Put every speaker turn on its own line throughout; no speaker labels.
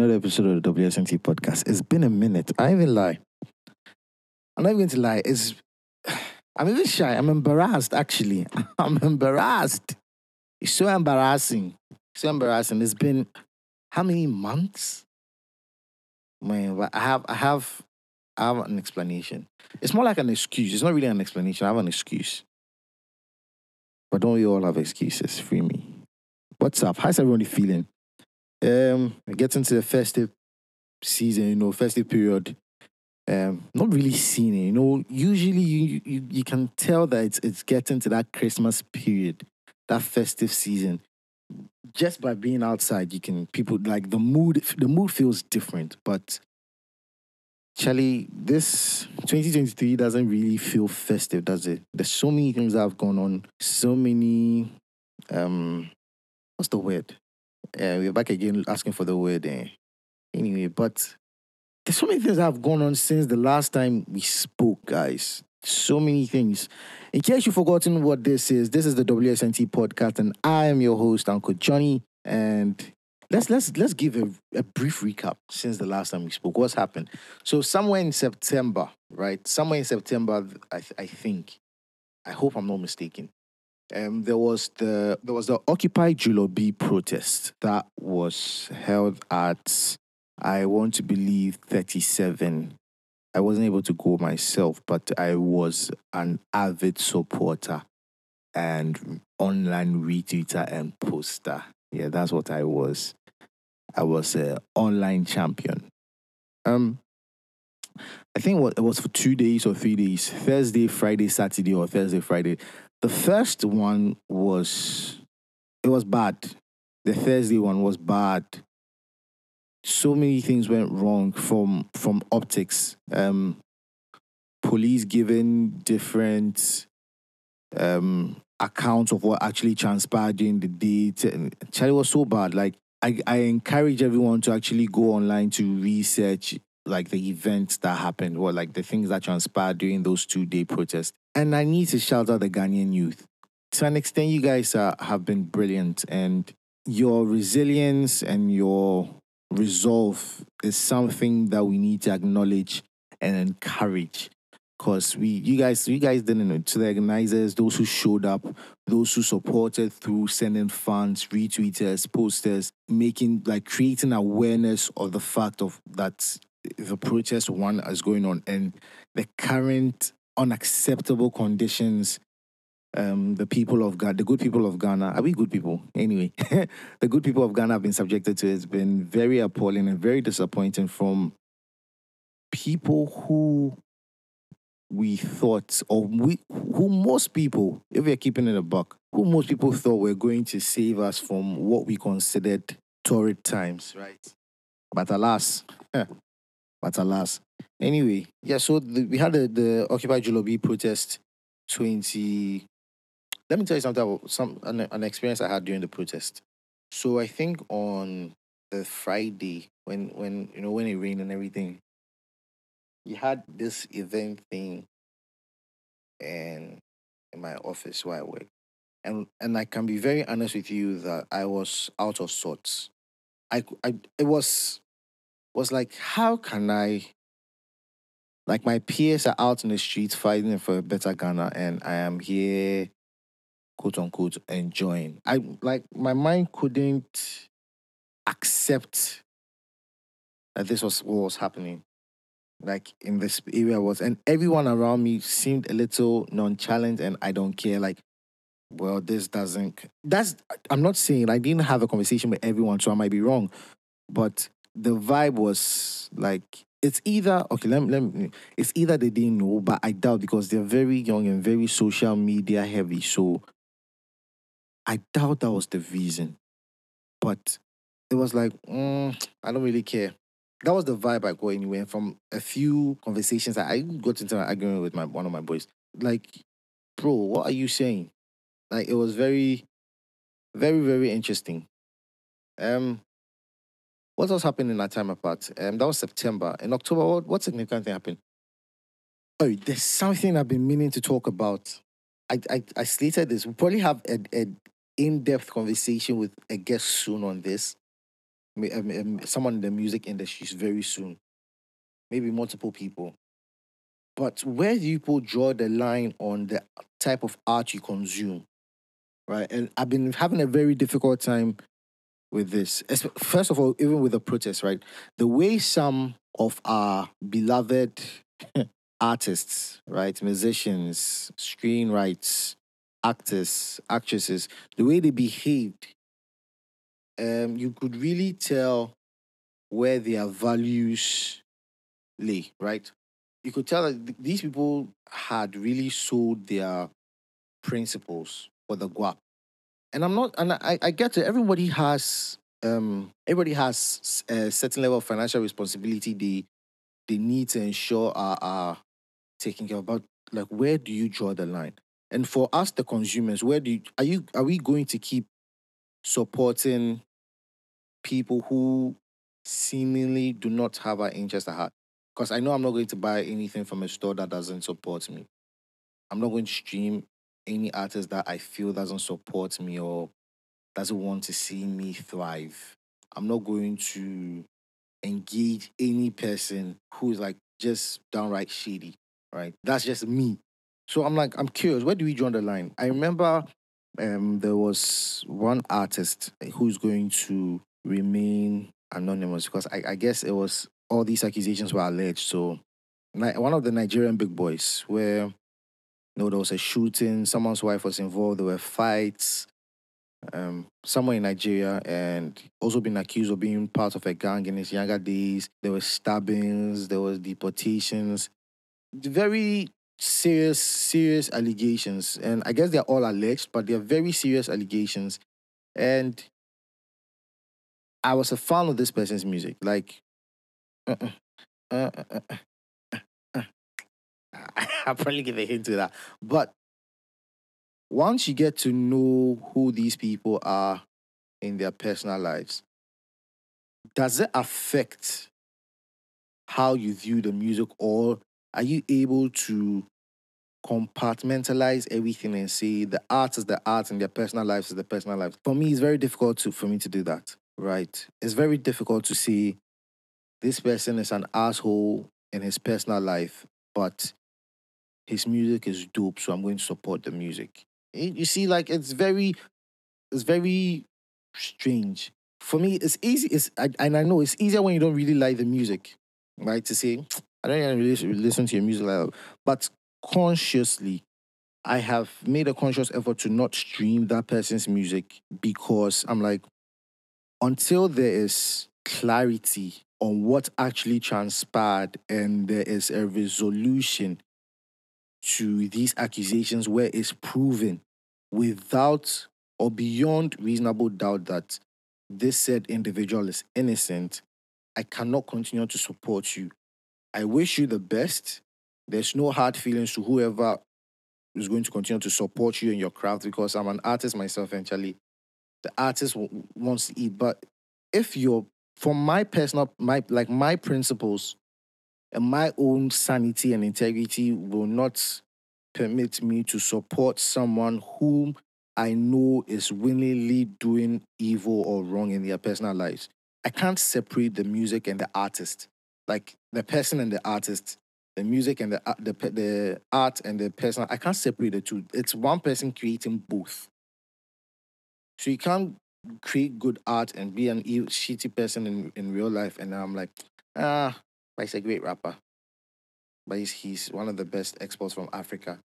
another episode of the WSNT podcast. It's been a minute. I even lie. I'm not even going to lie. It's I'm even shy. I'm embarrassed actually. I'm embarrassed. It's so embarrassing. So embarrassing. It's been how many months? Man, but I have I have I have an explanation. It's more like an excuse. It's not really an explanation. I have an excuse. But don't we all have excuses? Free me. What's up? How's everybody feeling? Um, getting to the festive season, you know, festive period. Um, not really seeing it. You know, usually you, you you can tell that it's it's getting to that Christmas period, that festive season. Just by being outside, you can people like the mood. The mood feels different, but Charlie, this 2023 doesn't really feel festive, does it? There's so many things that have gone on. So many, um, what's the word? Uh, we're back again asking for the word. Eh. Anyway, but there's so many things that have gone on since the last time we spoke, guys. So many things. In case you've forgotten what this is, this is the WSNT podcast, and I am your host, Uncle Johnny. And let's let's let's give a, a brief recap since the last time we spoke. What's happened? So somewhere in September, right? Somewhere in September, I I think. I hope I'm not mistaken. Um, there was the there was the Occupy Julorbi protest that was held at I want to believe 37. I wasn't able to go myself, but I was an avid supporter and online retweeter and poster. Yeah, that's what I was. I was an online champion. Um, I think it was for two days or three days Thursday, Friday, Saturday, or Thursday, Friday. The first one was, it was bad. The Thursday one was bad. So many things went wrong from from optics. Um, police giving different um accounts of what actually transpired during the day. Charlie was so bad. Like I, I encourage everyone to actually go online to research like the events that happened or like the things that transpired during those two day protests. And I need to shout out the Ghanaian youth. To an extent, you guys are, have been brilliant, and your resilience and your resolve is something that we need to acknowledge and encourage. Cause we, you guys, you guys didn't know to the organizers, those who showed up, those who supported through sending funds, retweeters, posters, making like creating awareness of the fact of that the protest one is going on and the current unacceptable conditions um, the people of Ghana, the good people of Ghana, are we good people? Anyway, the good people of Ghana have been subjected to has been very appalling and very disappointing from people who we thought, or we, who most people, if we're keeping it a buck, who most people thought were going to save us from what we considered torrid times, right? But alas, but alas. Anyway, yeah, so the, we had the, the Occupy Julorbi protest 20. Let me tell you something about some an, an experience I had during the protest. So I think on the Friday when when you know when it rained and everything, you had this event thing and in my office where I work. And and I can be very honest with you that I was out of sorts. I I it was was like how can I like my peers are out in the streets fighting for a better Ghana and I am here quote unquote enjoying. I like my mind couldn't accept that this was what was happening like in this area was and everyone around me seemed a little nonchalant and I don't care like well this doesn't that's I'm not saying I didn't have a conversation with everyone so I might be wrong but the vibe was like it's either okay let me, let me it's either they didn't know but I doubt because they're very young and very social media heavy so I doubt that was the reason but it was like mm, I don't really care that was the vibe I got anyway. From a few conversations, I got into an argument with my one of my boys. Like, bro, what are you saying? Like, it was very, very, very interesting. Um, what else happened in that time apart? Um, that was September. In October, what, what significant thing happened? Oh, there's something I've been meaning to talk about. I I, I stated this. We'll probably have a, a in-depth conversation with a guest soon on this. um, um, someone in the music industry very soon. Maybe multiple people. But where do people draw the line on the type of art you consume? Right. And I've been having a very difficult time with this. First of all, even with the protest, right? The way some of our beloved artists, right, musicians, screenwriters, actors, actresses, the way they behaved, um, you could really tell where their values lay, right? You could tell that these people had really sold their principles for the guap. And I'm not, and I, I get it. Everybody has, um, everybody has a certain level of financial responsibility they they need to ensure are are taken care of. But like, where do you draw the line? And for us, the consumers, where do you, are you? Are we going to keep supporting people who seemingly do not have our interest at heart? Because I know I'm not going to buy anything from a store that doesn't support me. I'm not going to stream any artist that I feel doesn't support me or doesn't want to see me thrive. I'm not going to engage any person who's like just downright shady, right? That's just me. So I'm like, I'm curious, where do we draw the line? I remember um, there was one artist who's going to remain anonymous because I, I guess it was all these accusations were alleged. So one of the Nigerian big boys where you know there was a shooting, someone's wife was involved, there were fights. Um, somewhere in Nigeria, and also been accused of being part of a gang in his younger days. There were stabbings, there was deportations, very serious, serious allegations, and I guess they're all alleged, but they're very serious allegations. And I was a fan of this person's music, like. Uh-uh, uh, uh, uh, uh, uh. I'll probably give a hint to that. But once you get to know who these people are in their personal lives, does it affect how you view the music, or are you able to compartmentalize everything and say the art is the art and their personal lives is the personal lives? For me, it's very difficult to for me to do that. Right? It's very difficult to see this person is an asshole in his personal life, but his music is dope, so I'm going to support the music. You you see, like it's very, it's very strange. For me, it's easy. It's I, and I know it's easier when you don't really like the music, right? To say I don't even really listen to your music, like that." but consciously, I have made a conscious effort to not stream that person's music because I'm like, until there is clarity on what actually transpired and there is a resolution to these accusations where it's proven without or beyond reasonable doubt that this said individual is innocent, I cannot continue to support you. I wish you the best. There's no hard feelings to whoever is going to continue to support you in your craft because I'm an artist myself, eventually. The artist w- wants to eat. But if you're, from my personal, my like my principles and my own sanity and integrity will not permit me to support someone whom I know is willingly doing evil or wrong in their personal lives. I can't separate the music and the artist. Like the person and the artist, the music and the the, the art and the person. I can't separate the two. It's one person creating both. So you can't create good art and be an e- shitty person in, in real life. And I'm like, ah, he's a great rapper. But he's, he's one of the best exports from Africa.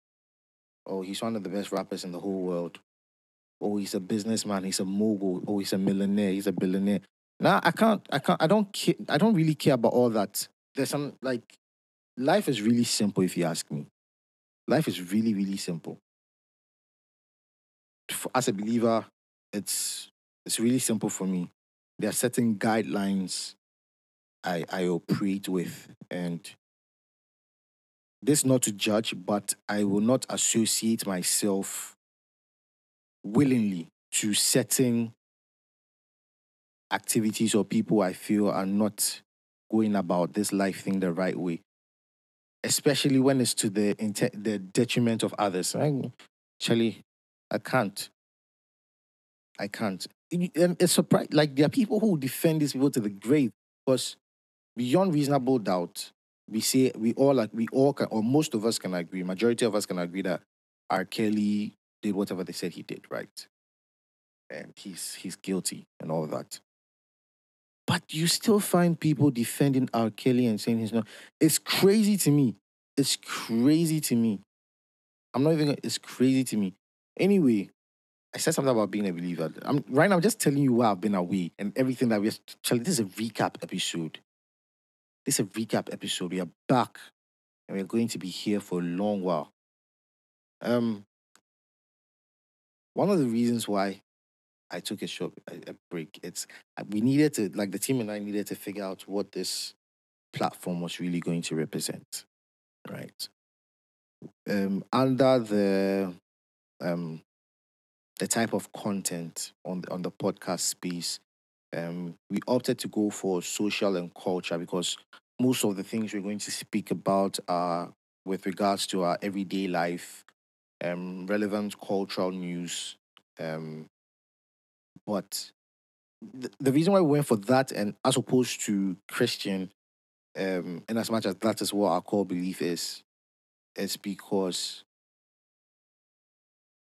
Oh, he's one of the best rappers in the whole world. Oh, he's a businessman. He's a mogul. Oh, he's a millionaire. He's a billionaire. Now I can't. I can't. I don't. Care, I don't really care about all that. There's some like life is really simple. If you ask me, life is really really simple. As a believer, it's it's really simple for me. There are certain guidelines I I operate with, and this not to judge, but I will not associate myself willingly to certain activities or people I feel are not going about this life thing the right way, especially when it's to the the detriment of others. Actually, I can't. I can't. and it's surprised. Like there are people who defend these people to the grave because beyond reasonable doubt, we say we all like we all can, or most of us can agree, majority of us can agree that R. Kelly did whatever they said he did, right? And he's he's guilty and all that. But you still find people defending R. Kelly and saying he's not. It's crazy to me. It's crazy to me. I'm not even. gonna- It's crazy to me. Anyway, I said something about being a believer. I'm right now. I'm just telling you why I've been away and everything that we're. This is a recap episode. This is a recap episode. We are back, and we're going to be here for a long while. Um, one of the reasons why I took a short a, a break, it's uh, we needed to like the team and I needed to figure out what this platform was really going to represent, right? Um, under the um the type of content on the, on the podcast space, um, we opted to go for social and culture because most of the things we're going to speak about are with regards to our everyday life, um, relevant cultural news, um, but the, the reason why we went for that and as opposed to Christian, um, in as much as that is what our core belief is, is because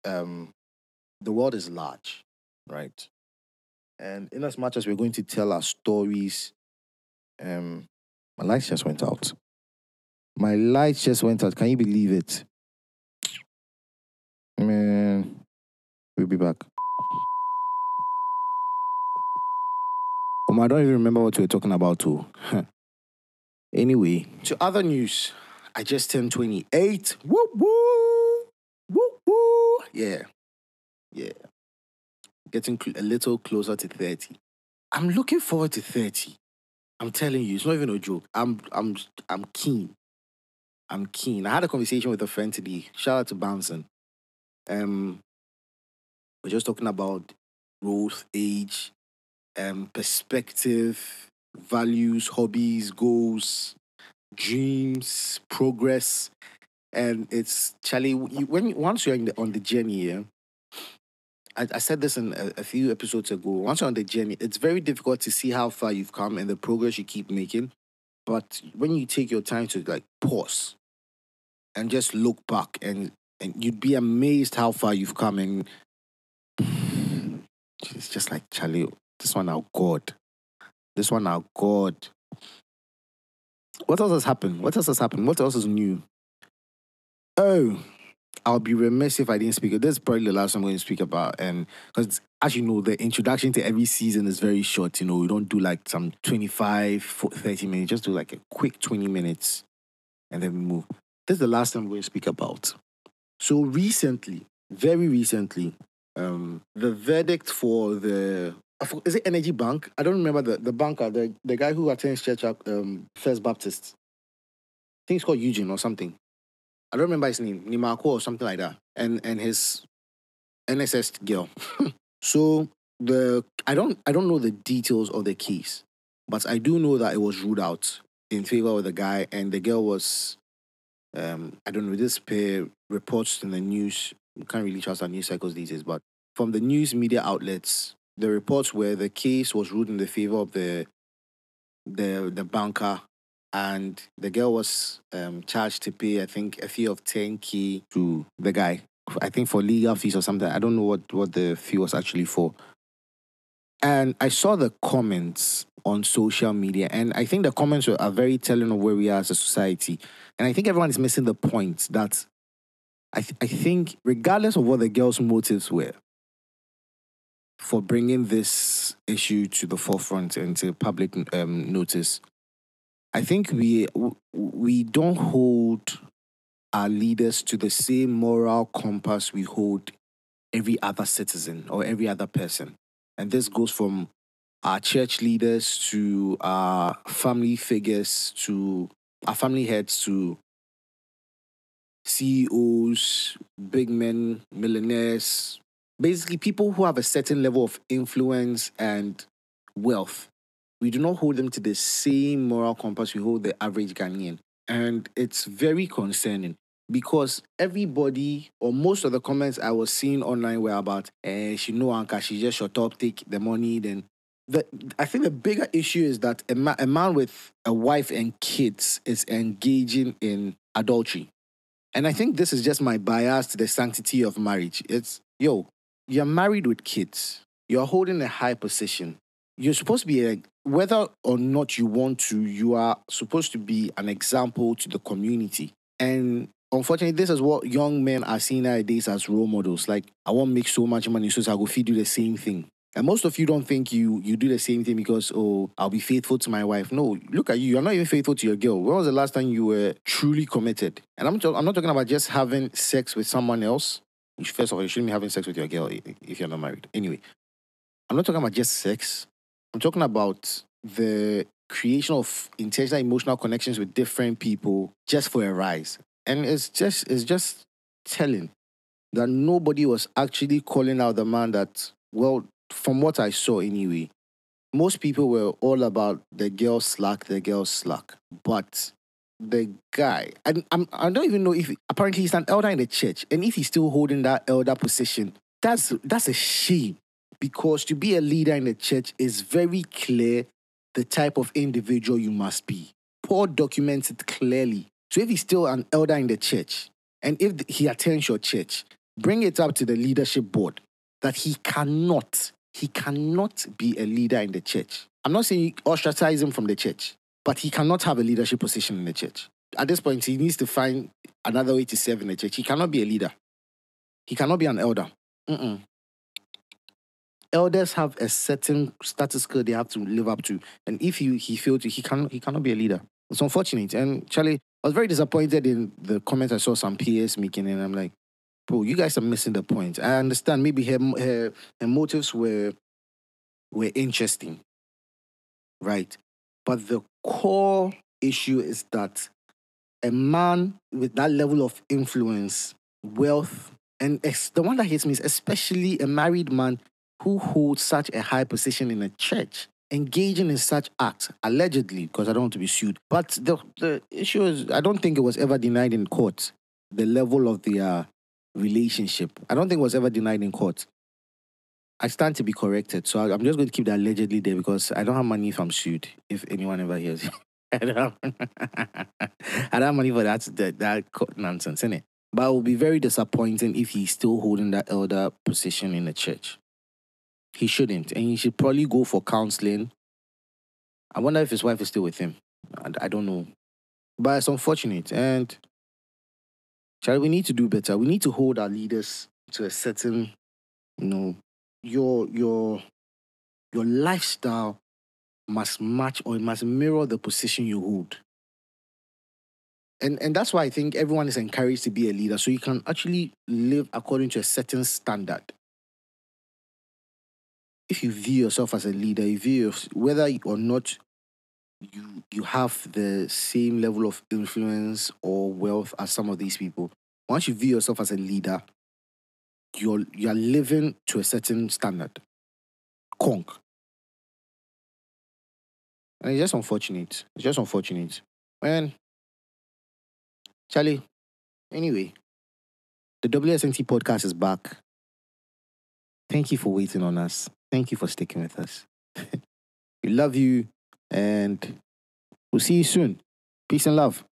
um, the world is large, right? And in as much as we're going to tell our stories, um, my lights just went out. My lights just went out. Can you believe it? Man, we'll be back. Um, I don't even remember what we were talking about too. anyway, to other news. I just turned 28. Woo woo! Woo woo! Yeah. Yeah. Getting cl- a little closer to 30. I'm looking forward to 30. I'm telling you, it's not even a joke. I'm I'm I'm keen. I'm keen. I had a conversation with a friend today. Shout out to Bouncing. Um, we're just talking about growth, age, um, perspective, values, hobbies, goals, dreams, progress, and it's Charlie. You, when once you're the, on the journey, yeah, I, I said this in a, a few episodes ago. Once you're on the journey, it's very difficult to see how far you've come and the progress you keep making. But when you take your time to like pause and just look back, and and you'd be amazed how far you've come, and it's just like Charlie. This one our God. This one our God. What else has happened? What else has happened? What else is new? Oh, I'll be remiss if I didn't speak. This is probably the last I'm going to speak about. And because, as you know, the introduction to every season is very short. You know, we don't do like some 25, 40, 30 minutes, just do like a quick 20 minutes and then we move. This is the last time we're going to speak about. So, recently, very recently, um, the verdict for the is it Energy Bank? I don't remember the, the banker, the, the guy who attends church at um, First Baptist. I think it's called Eugene or something. I don't remember his name, Nimako or something like that. And and his NSS girl. so the I don't I don't know the details of the case, but I do know that it was ruled out in favor of the guy, and the girl was um I don't know this pair reports in the news. You can't really trust our news cycles these days, but from the news media outlets, the reports were the case was ruled in the favor of the the the banker and the girl was um, charged to pay, I think, a fee of 10k to the guy. I think for legal fees or something. I don't know what, what the fee was actually for. And I saw the comments on social media, and I think the comments are very telling of where we are as a society. And I think everyone is missing the point that I, th- I think, regardless of what the girl's motives were for bringing this issue to the forefront and to public um, notice, I think we we don't hold our leaders to the same moral compass we hold every other citizen or every other person. And this goes from our church leaders to our family figures to our family heads to CEOs, big men, millionaires, basically people who have a certain level of influence and wealth we do not hold them to the same moral compass we hold the average Ghanaian. And it's very concerning because everybody or most of the comments I was seeing online were about, eh, she know Anka, she just shut up, take the money, then. The, I think the bigger issue is that a, ma- a man with a wife and kids is engaging in adultery. And I think this is just my bias to the sanctity of marriage. It's, yo, you're married with kids, you're holding a high position. You're supposed to be a, whether or not you want to, you are supposed to be an example to the community. And unfortunately, this is what young men are seeing nowadays as role models. Like, I won't make so much money, so I go feed you the same thing. And most of you don't think you you do the same thing because oh I'll be faithful to my wife. No, look at you. You're not even faithful to your girl. When was the last time you were truly committed? And I'm I'm not talking about just having sex with someone else. First of all, you shouldn't be having sex with your girl if you're not married. Anyway, I'm not talking about just sex. I'm talking about the creation of intentional emotional connections with different people just for a rise. And it's just it's just telling that nobody was actually calling out the man that well from what I saw anyway, most people were all about the girl slack, the girl slack. But the guy, I, I'm, I don't even know if apparently he's an elder in the church, and if he's still holding that elder position, that's that's a shame because to be a leader in the church is very clear the type of individual you must be. Paul documents it clearly. So if he's still an elder in the church, and if he attends your church, bring it up to the leadership board that he cannot he cannot be a leader in the church. I'm not saying ostracize him from the church, but he cannot have a leadership position in the church. At this point, he needs to find another way to serve in the church. He cannot be a leader. He cannot be an elder. Mm-mm. Elders have a certain status quo they have to live up to, and if he he failed he cannot he cannot be a leader. It's unfortunate. And Charlie, I was very disappointed in the comments I saw some peers making, and I'm like, bro, you guys are missing the point. I understand maybe her, her, her motives were were interesting, right? But the core issue is that a man with that level of influence, wealth, and the one that hits me is especially a married man who holds such a high position in a church, engaging in such acts, allegedly, because I don't want to be sued. But the, the issue is, I don't think it was ever denied in court, the level of their relationship. I don't think it was ever denied in court. I stand to be corrected. So I- I'm just going to keep that allegedly there because I don't have money if I'm sued, if anyone ever hears it. I don't have, money for that, that, that nonsense, innit? But it will be very disappointing if he's still holding that elder position in the church. He shouldn't. And he should probably go for counseling. I wonder if his wife is still with him. I, don't know. But it's unfortunate. And Charlie, we need to do better. We need to hold our leaders to a certain, you know, your your your lifestyle must match or it must mirror the position you hold. And and that's why I think everyone is encouraged to be a leader, so you can actually live according to a certain standard. If you view yourself as a leader, you view whether or not you you have the same level of influence or wealth as some of these people. Once you view yourself as a leader, you're you're living to a certain standard. Conk. And it's just unfortunate. It's just unfortunate. Man, Charlie, anyway, the WSNT podcast is back. Thank you for waiting on us. Thank you for sticking with us. we love you and we'll see you soon. Peace and love.